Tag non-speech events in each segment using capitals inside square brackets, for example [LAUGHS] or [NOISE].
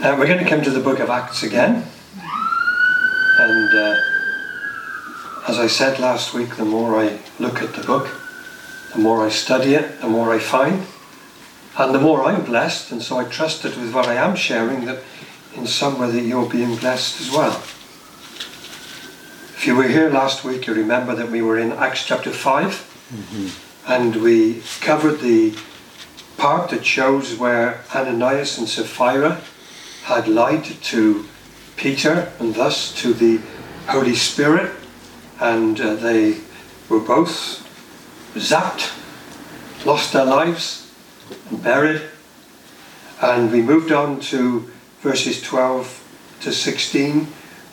Uh, we're going to come to the book of Acts again. And uh, as I said last week, the more I look at the book, the more I study it, the more I find, and the more I'm blessed. And so I trust that with what I am sharing, that in some way that you're being blessed as well. If you were here last week, you remember that we were in Acts chapter 5, mm-hmm. and we covered the part that shows where Ananias and Sapphira had lied to Peter and thus to the Holy Spirit, and uh, they were both zapped, lost their lives, and buried. And we moved on to verses 12 to 16,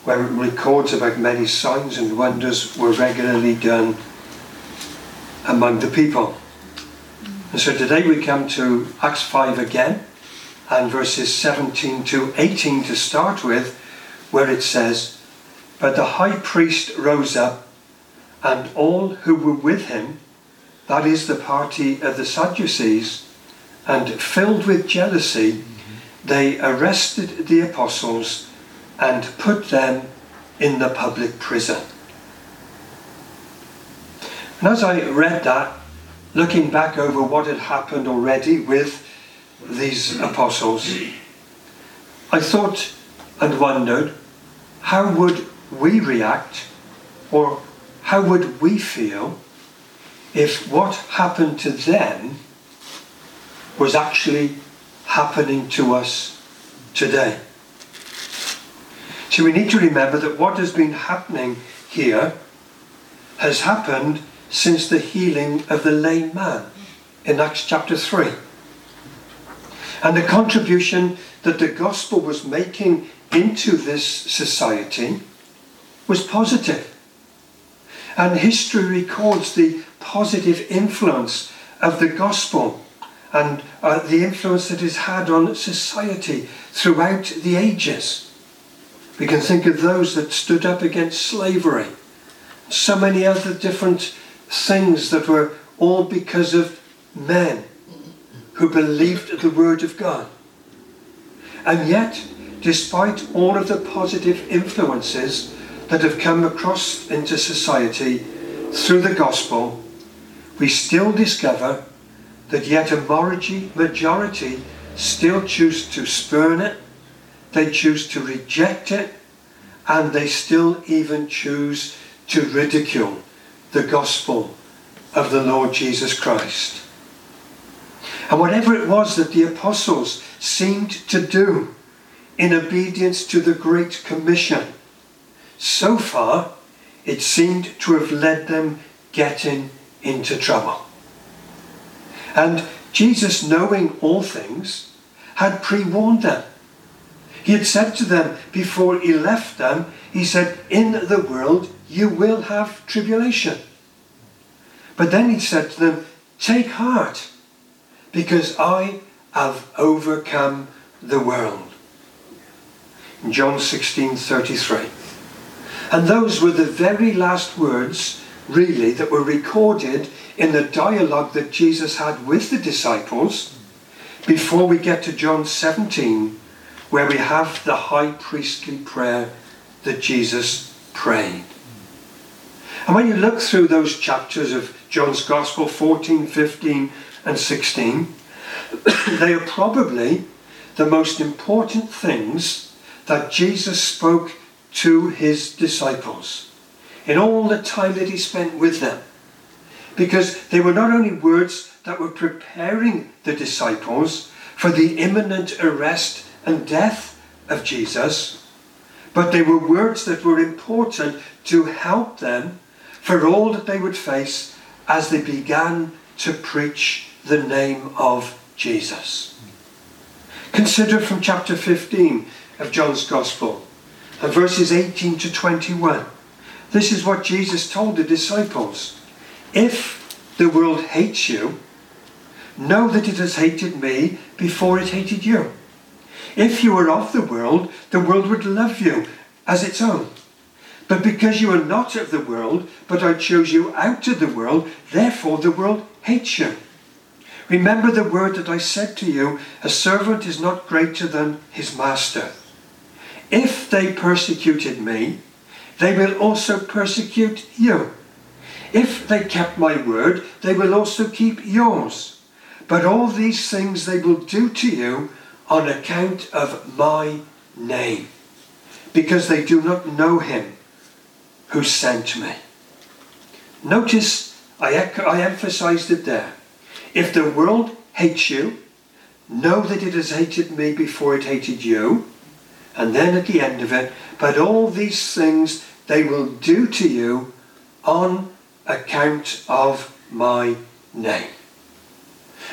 where it records about many signs and wonders were regularly done among the people. And so today we come to Acts 5 again and verses 17 to 18 to start with, where it says, But the high priest rose up, and all who were with him, that is the party of the Sadducees, and filled with jealousy, they arrested the apostles and put them in the public prison. And as I read that, looking back over what had happened already with these apostles, I thought and wondered how would we react or how would we feel if what happened to them was actually happening to us today? So we need to remember that what has been happening here has happened since the healing of the lame man in Acts chapter 3 and the contribution that the gospel was making into this society was positive. And history records the positive influence of the gospel and uh, the influence that it's had on society throughout the ages. We can think of those that stood up against slavery, so many other different things that were all because of men who believed the Word of God. And yet, despite all of the positive influences that have come across into society through the gospel, we still discover that yet a majority still choose to spurn it, they choose to reject it, and they still even choose to ridicule the gospel of the Lord Jesus Christ. And whatever it was that the apostles seemed to do in obedience to the Great Commission, so far it seemed to have led them getting into trouble. And Jesus, knowing all things, had pre warned them. He had said to them before he left them, He said, In the world you will have tribulation. But then he said to them, Take heart because I have overcome the world. John 16:33. And those were the very last words really that were recorded in the dialogue that Jesus had with the disciples before we get to John 17 where we have the high priestly prayer that Jesus prayed. And when you look through those chapters of John's Gospel 14, 15 and 16, [COUGHS] they are probably the most important things that Jesus spoke to his disciples in all the time that he spent with them. Because they were not only words that were preparing the disciples for the imminent arrest and death of Jesus, but they were words that were important to help them for all that they would face as they began to preach the name of Jesus. Consider from chapter 15 of John's Gospel and verses 18 to 21. This is what Jesus told the disciples. If the world hates you, know that it has hated me before it hated you. If you were of the world, the world would love you as its own. But because you are not of the world, but I chose you out of the world, therefore the world hates you. Remember the word that I said to you, a servant is not greater than his master. If they persecuted me, they will also persecute you. If they kept my word, they will also keep yours. But all these things they will do to you on account of my name, because they do not know him who sent me. Notice I, I emphasized it there. If the world hates you, know that it has hated me before it hated you. And then at the end of it, but all these things they will do to you on account of my name.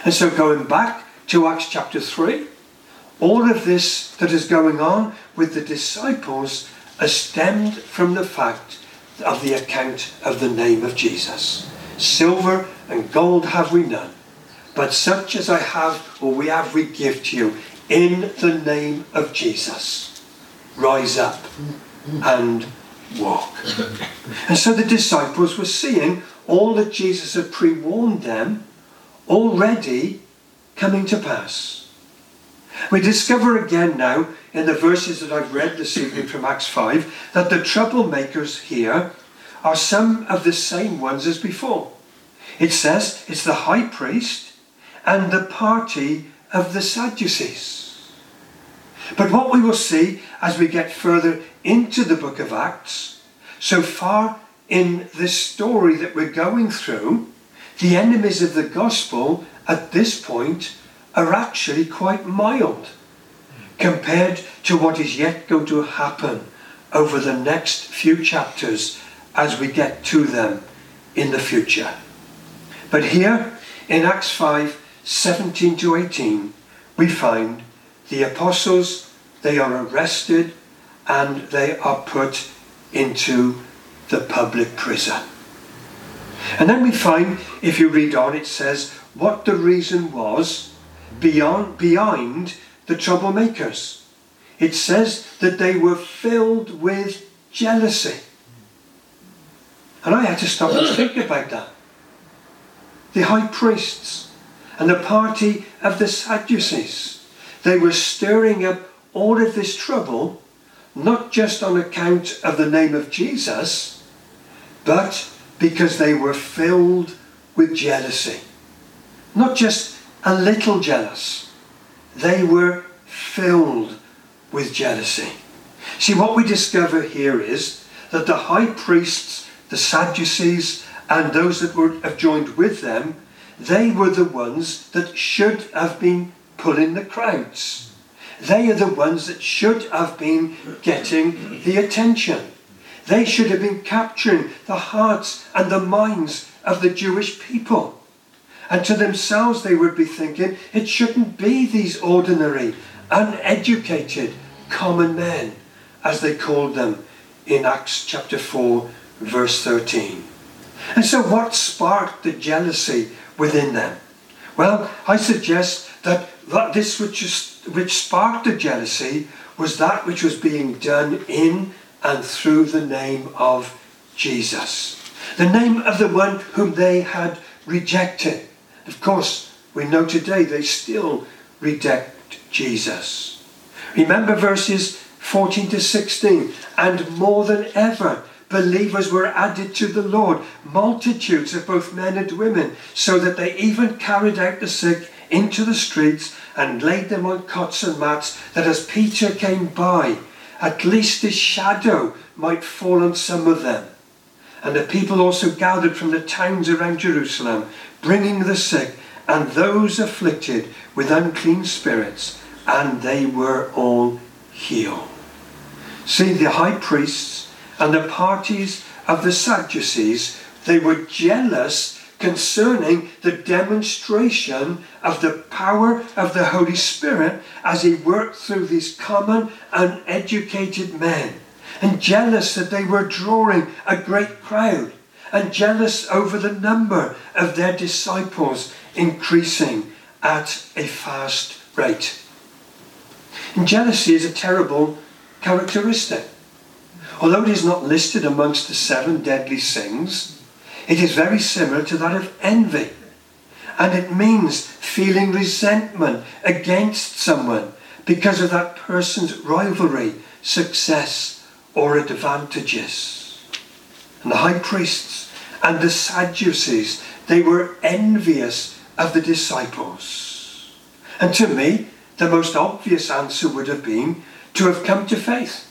And so going back to Acts chapter 3, all of this that is going on with the disciples is stemmed from the fact of the account of the name of Jesus. Silver and gold have we none, but such as I have or we have we give to you in the name of Jesus. Rise up and walk. And so the disciples were seeing all that Jesus had pre warned them already coming to pass. We discover again now in the verses that I've read this evening from Acts 5 that the troublemakers here are some of the same ones as before. It says it's the high priest and the party of the Sadducees. But what we will see as we get further into the book of Acts, so far in this story that we're going through, the enemies of the gospel at this point are actually quite mild compared to what is yet going to happen over the next few chapters as we get to them in the future. But here in Acts 5 17 to 18, we find the apostles, they are arrested and they are put into the public prison. And then we find, if you read on, it says what the reason was beyond, behind the troublemakers. It says that they were filled with jealousy. And I had to stop and think about that. The high priests and the party of the Sadducees, they were stirring up all of this trouble, not just on account of the name of Jesus, but because they were filled with jealousy. Not just a little jealous, they were filled with jealousy. See, what we discover here is that the high priests, the Sadducees, and those that were have joined with them, they were the ones that should have been pulling the crowds. They are the ones that should have been getting the attention. They should have been capturing the hearts and the minds of the Jewish people. And to themselves, they would be thinking, it shouldn't be these ordinary, uneducated, common men, as they called them in Acts chapter 4, verse 13. And so, what sparked the jealousy within them? Well, I suggest that, this which, is, which sparked the jealousy was that which was being done in and through the name of Jesus. The name of the one whom they had rejected. Of course, we know today they still reject Jesus. Remember verses 14 to 16. And more than ever, believers were added to the Lord, multitudes of both men and women, so that they even carried out the sick into the streets and laid them on cots and mats, that as Peter came by, at least his shadow might fall on some of them. And the people also gathered from the towns around Jerusalem, bringing the sick and those afflicted with unclean spirits, and they were all healed. See, the high priests and the parties of the Sadducees, they were jealous concerning the demonstration of the power of the Holy Spirit as he worked through these common, uneducated men, and jealous that they were drawing a great crowd, and jealous over the number of their disciples increasing at a fast rate. And jealousy is a terrible characteristic. Although it is not listed amongst the seven deadly sins, it is very similar to that of envy. And it means feeling resentment against someone because of that person's rivalry, success, or advantages. And the high priests and the Sadducees, they were envious of the disciples. And to me, the most obvious answer would have been to have come to faith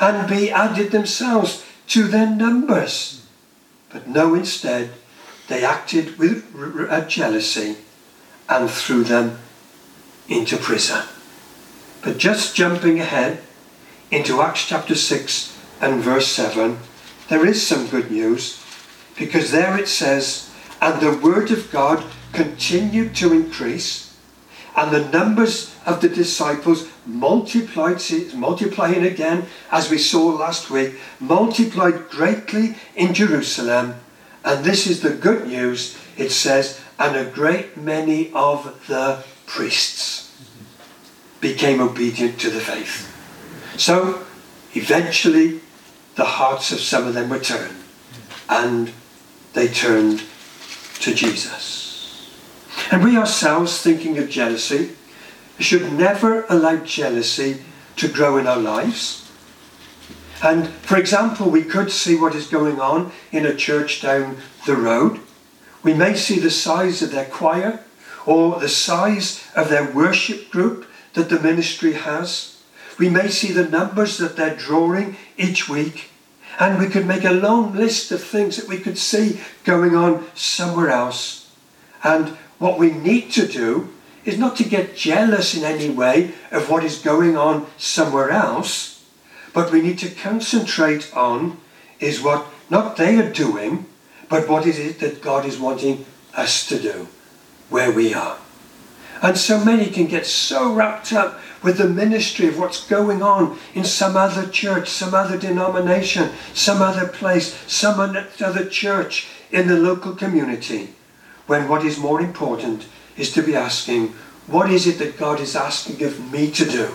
and be added themselves to their numbers. But no, instead, they acted with jealousy and threw them into prison. But just jumping ahead into Acts chapter 6 and verse 7, there is some good news because there it says, And the word of God continued to increase, and the numbers of the disciples multiplied, multiplying again, as we saw last week, multiplied greatly in Jerusalem. And this is the good news. It says, and a great many of the priests became obedient to the faith. So, eventually, the hearts of some of them were turned, and they turned to Jesus. And we ourselves, thinking of jealousy, should never allow jealousy to grow in our lives. And for example, we could see what is going on in a church down the road. We may see the size of their choir or the size of their worship group that the ministry has. We may see the numbers that they're drawing each week. And we could make a long list of things that we could see going on somewhere else. And what we need to do is not to get jealous in any way of what is going on somewhere else, but we need to concentrate on is what not they are doing, but what is it that God is wanting us to do where we are. And so many can get so wrapped up with the ministry of what's going on in some other church, some other denomination, some other place, some other church in the local community, when what is more important is to be asking, what is it that God is asking of me to do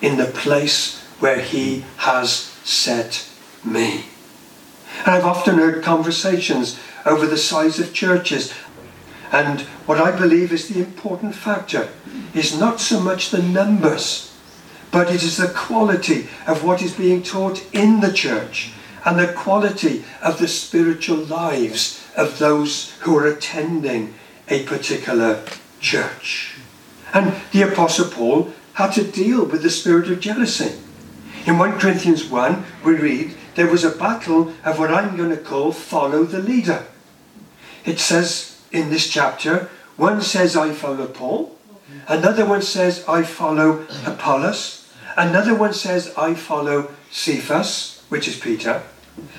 in the place where He has set me? And I've often heard conversations over the size of churches. And what I believe is the important factor is not so much the numbers, but it is the quality of what is being taught in the church and the quality of the spiritual lives of those who are attending a particular church. And the Apostle Paul had to deal with the spirit of jealousy. In 1 Corinthians 1, we read, there was a battle of what I'm going to call follow the leader. It says in this chapter, one says, I follow Paul. Another one says, I follow Apollos. Another one says, I follow Cephas, which is Peter.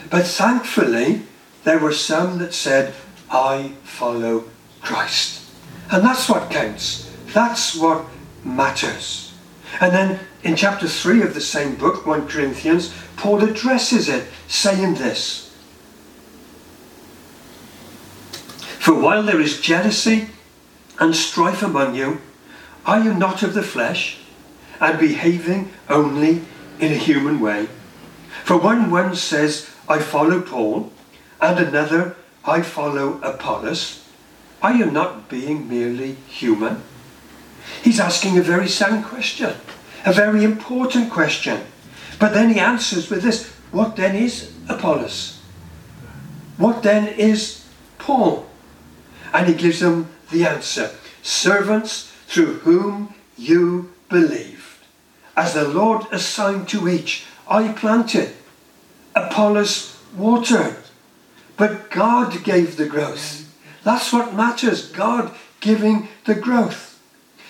But thankfully, there were some that said, I follow Christ. And that's what counts. That's what matters. And then in chapter 3 of the same book, 1 Corinthians, Paul addresses it, saying this For while there is jealousy and strife among you, are you not of the flesh and behaving only in a human way? For when one says, I follow Paul, and another, I follow Apollos, are you not being merely human? He's asking a very sound question, a very important question. But then he answers with this What then is Apollos? What then is Paul? And he gives them the answer servants through whom you believed. As the Lord assigned to each, I planted, Apollos watered, but God gave the growth. That's what matters God giving the growth.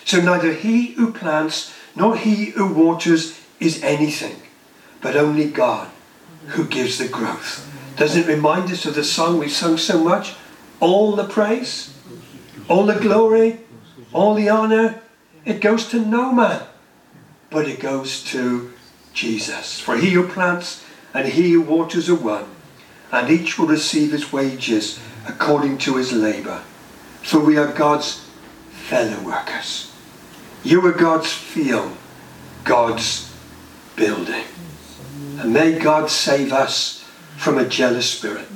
So neither he who plants nor he who waters is anything, but only God who gives the growth. Doesn't it remind us of the song we sung so much? All the praise, all the glory, all the honor, it goes to no man, but it goes to Jesus. For he who plants and he who waters are one, and each will receive his wages according to his labour. For we are God's fellow workers. You are God's field, God's building. And may God save us from a jealous spirit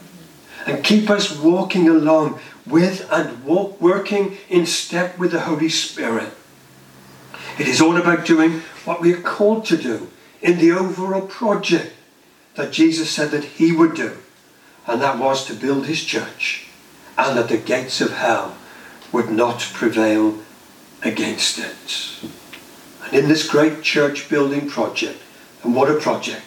and keep us walking along with and walk, working in step with the Holy Spirit. It is all about doing what we are called to do in the overall project that Jesus said that he would do, and that was to build his church, and that the gates of hell would not prevail against it. And in this great church building project, and what a project,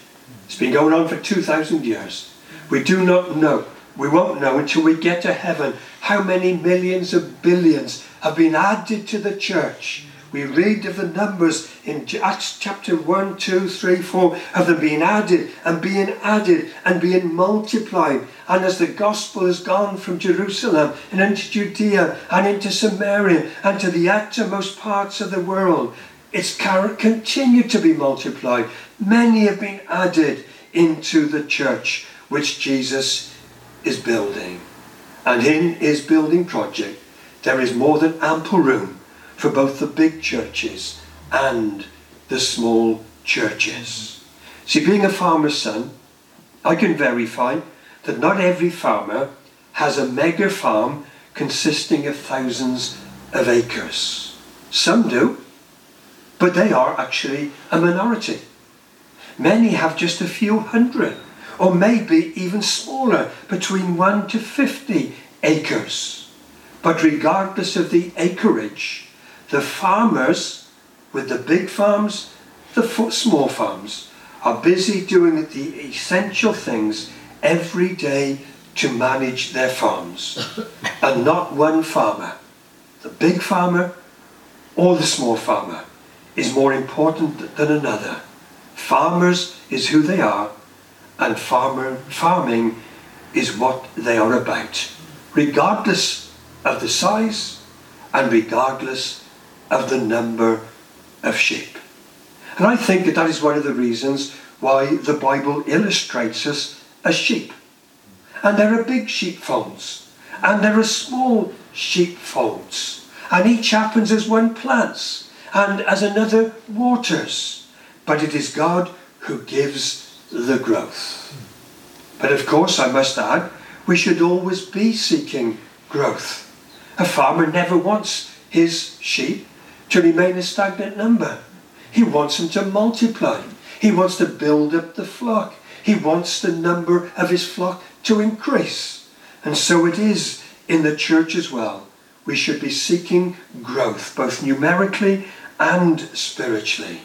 it's been going on for 2,000 years. We do not know, we won't know until we get to heaven how many millions of billions have been added to the church we read of the numbers in Acts chapter 1, 2, 3, 4 of them being added and being added and being multiplied. And as the gospel has gone from Jerusalem and into Judea and into Samaria and to the uttermost parts of the world, it's continued to be multiplied. Many have been added into the church which Jesus is building. And in his building project, there is more than ample room for both the big churches and the small churches. See, being a farmer's son, I can verify that not every farmer has a mega farm consisting of thousands of acres. Some do, but they are actually a minority. Many have just a few hundred, or maybe even smaller, between 1 to 50 acres. But regardless of the acreage, the farmers with the big farms, the small farms, are busy doing the essential things every day to manage their farms. [LAUGHS] and not one farmer, the big farmer or the small farmer, is more important than another. Farmers is who they are, and farmer, farming is what they are about, regardless of the size and regardless of the number of sheep. And I think that that is one of the reasons why the Bible illustrates us as sheep. And there are big sheepfolds, and there are small sheepfolds, and each happens as one plants, and as another waters. But it is God who gives the growth. But of course, I must add, we should always be seeking growth. A farmer never wants his sheep to remain a stagnant number. He wants them to multiply. He wants to build up the flock. He wants the number of his flock to increase. And so it is in the church as well. We should be seeking growth, both numerically and spiritually.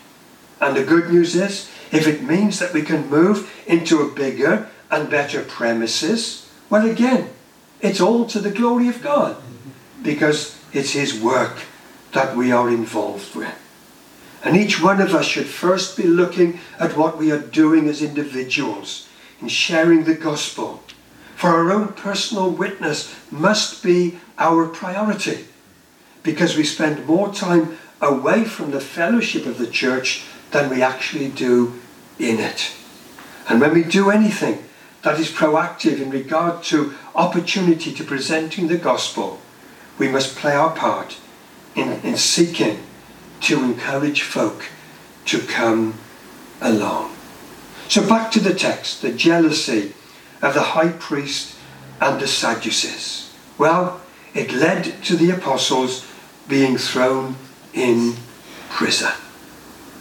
And the good news is, if it means that we can move into a bigger and better premises, well, again, it's all to the glory of God because it's His work that we are involved with. And each one of us should first be looking at what we are doing as individuals in sharing the gospel. For our own personal witness must be our priority because we spend more time away from the fellowship of the church than we actually do in it. And when we do anything that is proactive in regard to opportunity to presenting the gospel, we must play our part in, in seeking to encourage folk to come along. So back to the text, the jealousy of the high priest and the Sadducees. Well, it led to the apostles being thrown in prison.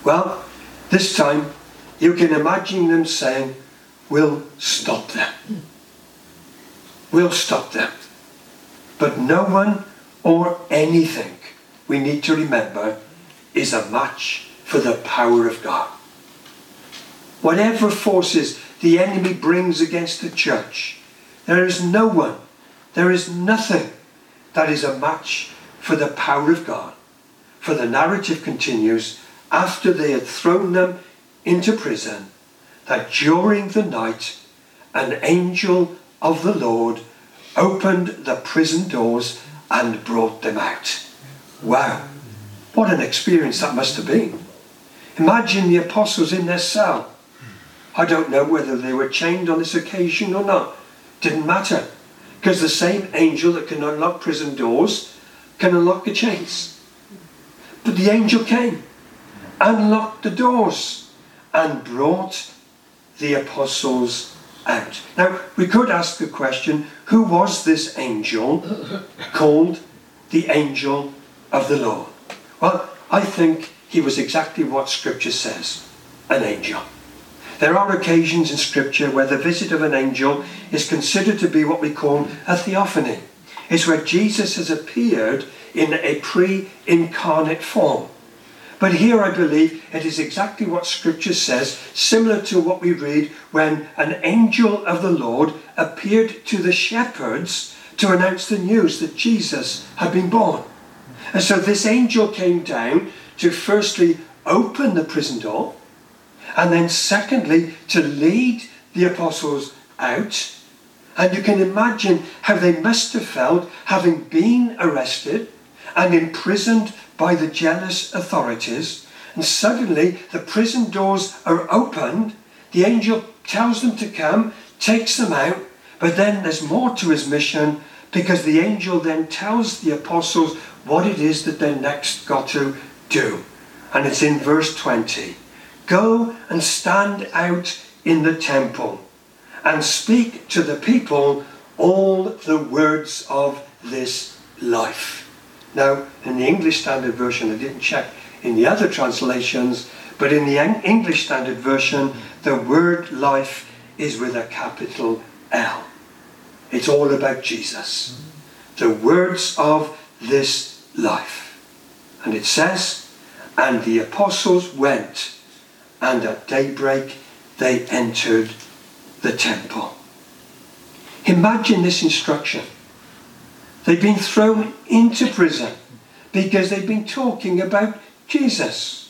Well, this time you can imagine them saying, We'll stop them. We'll stop them. But no one or anything we need to remember is a match for the power of God. Whatever forces the enemy brings against the church, there is no one, there is nothing that is a match for the power of God. For the narrative continues after they had thrown them into prison, that during the night an angel of the Lord opened the prison doors and brought them out. Wow, what an experience that must have been. Imagine the apostles in their cell. I don't know whether they were chained on this occasion or not. Didn't matter. Because the same angel that can unlock prison doors can unlock the chains. But the angel came, unlocked the doors, and brought the apostles out. Now, we could ask the question who was this angel called the angel of the Lord? Well, I think he was exactly what Scripture says an angel. There are occasions in Scripture where the visit of an angel is considered to be what we call a theophany. It's where Jesus has appeared in a pre incarnate form. But here I believe it is exactly what Scripture says, similar to what we read when an angel of the Lord appeared to the shepherds to announce the news that Jesus had been born. And so this angel came down to firstly open the prison door, and then secondly to lead the apostles out. And you can imagine how they must have felt having been arrested and imprisoned by the jealous authorities. And suddenly the prison doors are opened. The angel tells them to come, takes them out, but then there's more to his mission because the angel then tells the apostles what it is that they next got to do. And it's in verse 20 Go and stand out in the temple and speak to the people all the words of this life. Now, in the English Standard Version, I didn't check in the other translations, but in the English Standard Version, the word life is with a capital L. It's all about Jesus. The words of this life. And it says, And the apostles went, and at daybreak they entered the temple. Imagine this instruction. They've been thrown into prison because they've been talking about Jesus.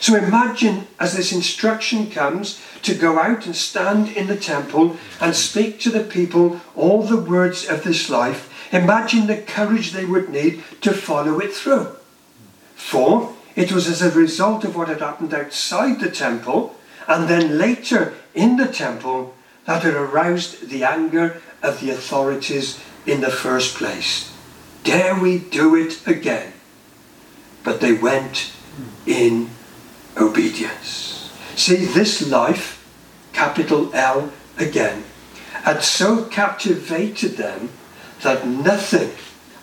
So imagine as this instruction comes to go out and stand in the temple and speak to the people all the words of this life, imagine the courage they would need to follow it through. For it was as a result of what had happened outside the temple and then later in the temple that it aroused the anger of the authorities in the first place. Dare we do it again? But they went in obedience. See, this life, capital L again, had so captivated them that nothing,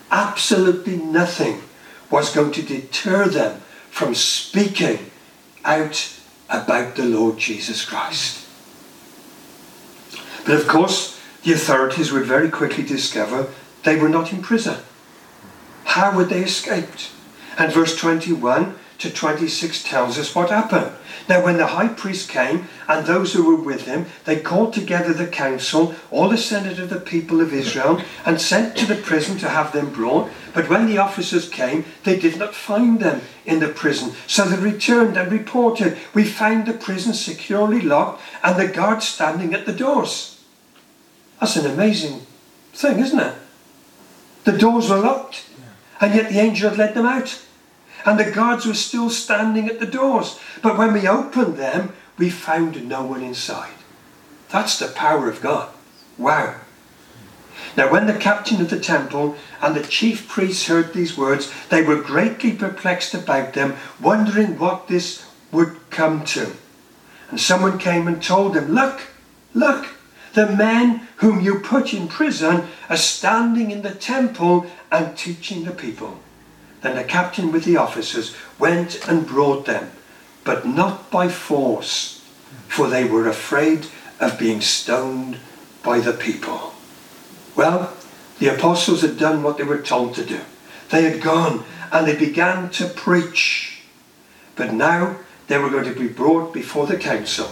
absolutely nothing, was going to deter them from speaking out about the Lord Jesus Christ. But of course, the authorities would very quickly discover they were not in prison. How would they escaped? And verse 21 to 26 tells us what happened. Now, when the high priest came and those who were with him, they called together the council, all the senate of the people of Israel, and sent to the prison to have them brought. But when the officers came, they did not find them in the prison. So they returned and reported, We found the prison securely locked and the guards standing at the doors. That's an amazing thing, isn't it? The doors were locked, and yet the angel had led them out. And the guards were still standing at the doors. But when we opened them, we found no one inside. That's the power of God. Wow. Now, when the captain of the temple and the chief priests heard these words, they were greatly perplexed about them, wondering what this would come to. And someone came and told them, Look, look, the men whom you put in prison are standing in the temple and teaching the people. Then the captain with the officers went and brought them, but not by force, for they were afraid of being stoned by the people. Well, the apostles had done what they were told to do. They had gone and they began to preach. But now they were going to be brought before the council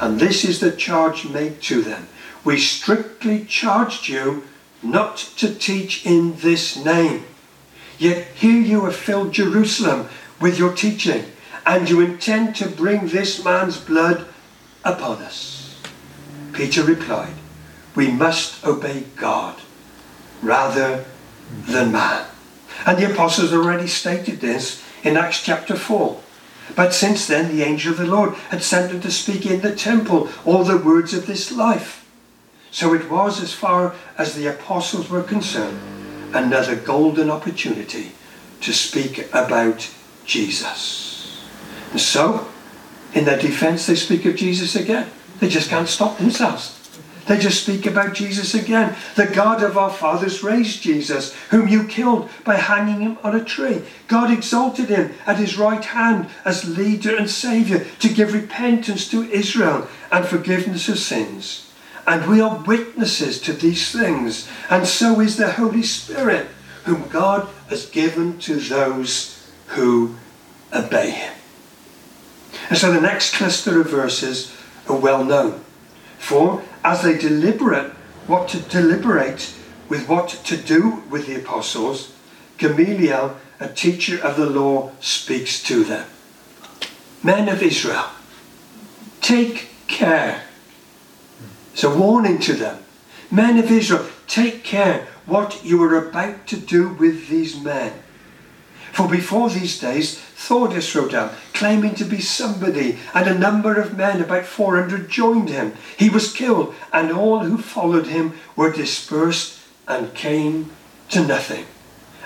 and this is the charge made to them. We strictly charged you not to teach in this name. Yet here you have filled Jerusalem with your teaching, and you intend to bring this man's blood upon us. Peter replied, We must obey God rather than man. And the apostles already stated this in Acts chapter 4. But since then, the angel of the Lord had sent him to speak in the temple all the words of this life. So it was, as far as the apostles were concerned, another golden opportunity to speak about Jesus. And so, in their defense, they speak of Jesus again. They just can't stop themselves. They just speak about Jesus again. The God of our fathers raised Jesus, whom you killed by hanging him on a tree. God exalted him at his right hand as leader and saviour to give repentance to Israel and forgiveness of sins. And we are witnesses to these things, and so is the Holy Spirit, whom God has given to those who obey him. And so the next cluster of verses are well known. For as they deliberate what to deliberate with what to do with the apostles, Gamaliel, a teacher of the law, speaks to them. Men of Israel, take care. It's a warning to them. Men of Israel, take care what you are about to do with these men. For before these days, Theudas rode up, claiming to be somebody, and a number of men, about 400, joined him. He was killed, and all who followed him were dispersed and came to nothing.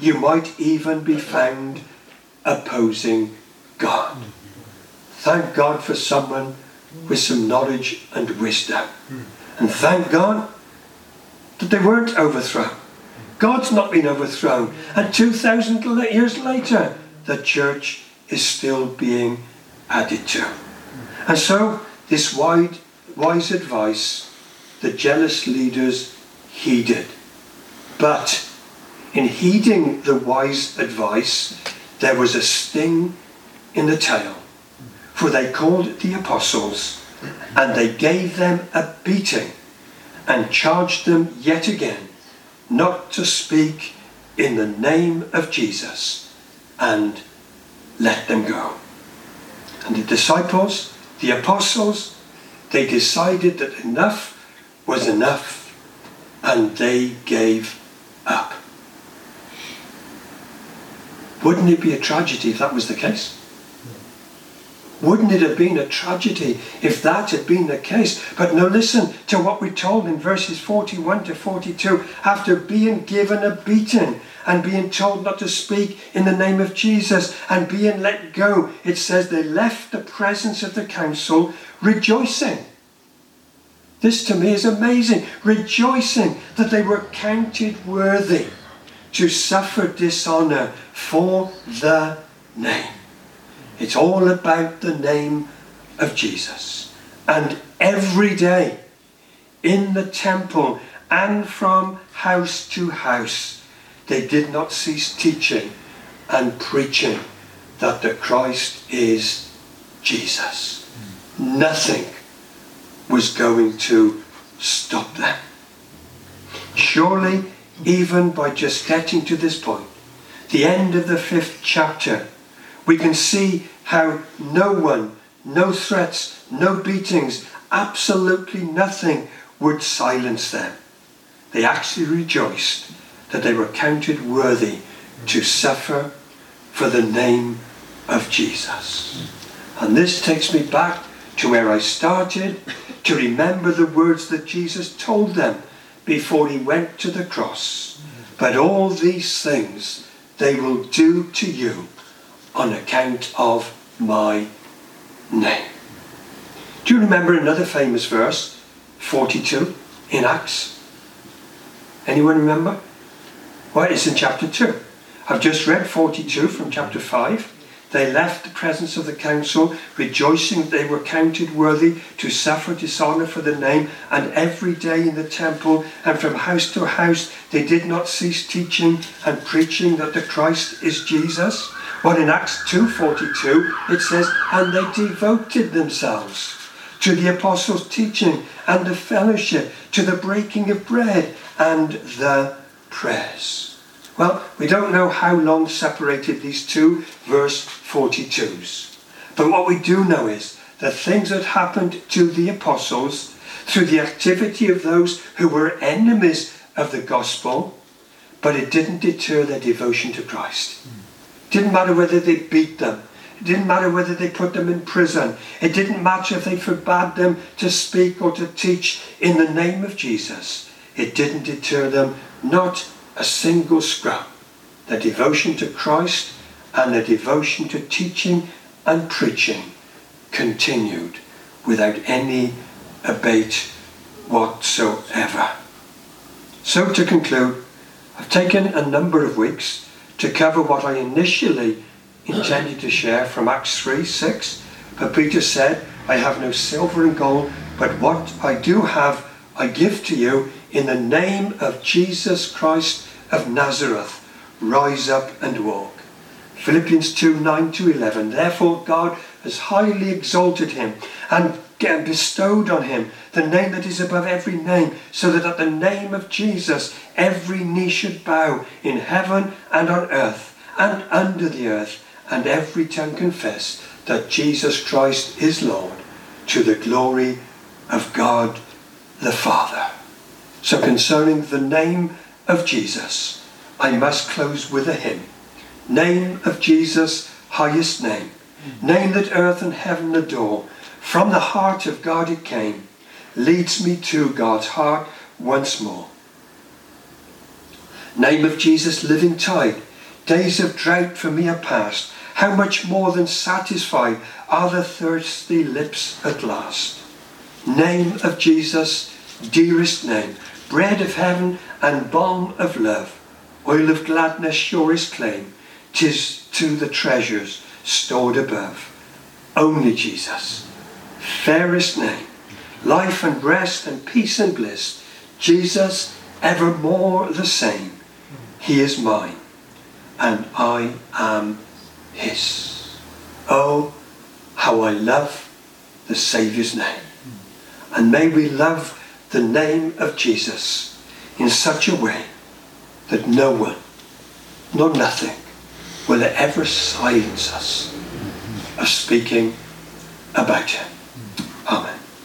You might even be found opposing God. Thank God for someone with some knowledge and wisdom. And thank God that they weren't overthrown. God's not been overthrown. And 2,000 years later, the church is still being added to. And so, this wide, wise advice the jealous leaders heeded. But in heeding the wise advice, there was a sting in the tail. For they called the apostles and they gave them a beating and charged them yet again not to speak in the name of Jesus and let them go. And the disciples, the apostles, they decided that enough was enough and they gave up. Wouldn't it be a tragedy if that was the case? Wouldn't it have been a tragedy if that had been the case? But now listen to what we're told in verses 41 to 42. After being given a beating and being told not to speak in the name of Jesus and being let go, it says they left the presence of the council rejoicing. This to me is amazing. Rejoicing that they were counted worthy to suffer dishonour for the name. It's all about the name of Jesus. And every day in the temple and from house to house, they did not cease teaching and preaching that the Christ is Jesus. Nothing was going to stop them. Surely, even by just getting to this point, the end of the fifth chapter, we can see how no one, no threats, no beatings, absolutely nothing would silence them. They actually rejoiced that they were counted worthy to suffer for the name of Jesus. And this takes me back to where I started to remember the words that Jesus told them before he went to the cross. But all these things they will do to you on account of my name. Do you remember another famous verse, 42 in Acts? Anyone remember? Well, it's in chapter 2. I've just read 42 from chapter 5. They left the presence of the council, rejoicing that they were counted worthy to suffer dishonour for the name, and every day in the temple and from house to house they did not cease teaching and preaching that the Christ is Jesus. But in Acts 2.42 it says, And they devoted themselves to the apostles' teaching and the fellowship, to the breaking of bread and the prayers. Well, we don't know how long separated these two verse 42s. But what we do know is that things had happened to the apostles, through the activity of those who were enemies of the gospel, but it didn't deter their devotion to Christ. It didn't matter whether they beat them. It didn't matter whether they put them in prison. It didn't matter if they forbade them to speak or to teach in the name of Jesus. It didn't deter them, not a single scrap. Their devotion to Christ and their devotion to teaching and preaching continued without any abate whatsoever. So to conclude, I've taken a number of weeks to cover what I initially intended to share from Acts 3 6. But Peter said, I have no silver and gold, but what I do have I give to you in the name of Jesus Christ of Nazareth. Rise up and walk. Philippians 2 9 to 11. Therefore, God has highly exalted him and bestowed on him the name that is above every name, so that at the name of Jesus every knee should bow in heaven and on earth and under the earth, and every tongue confess that Jesus Christ is Lord, to the glory of God the Father. So, concerning the name of Jesus, I must close with a hymn. Name of Jesus, highest name, name that earth and heaven adore. From the heart of God it came, leads me to God's heart once more. Name of Jesus, living tide, days of drought for me are past. How much more than satisfied are the thirsty lips at last? Name of Jesus, dearest name, bread of heaven and balm of love, oil of gladness surest claim, tis to the treasures stored above. Only Jesus, fairest name, life and rest and peace and bliss, Jesus evermore the same. He is mine, and I am his. Oh, how I love the Saviour's name. And may we love the name of Jesus in such a way that no one, nor nothing, will ever silence us of speaking about him.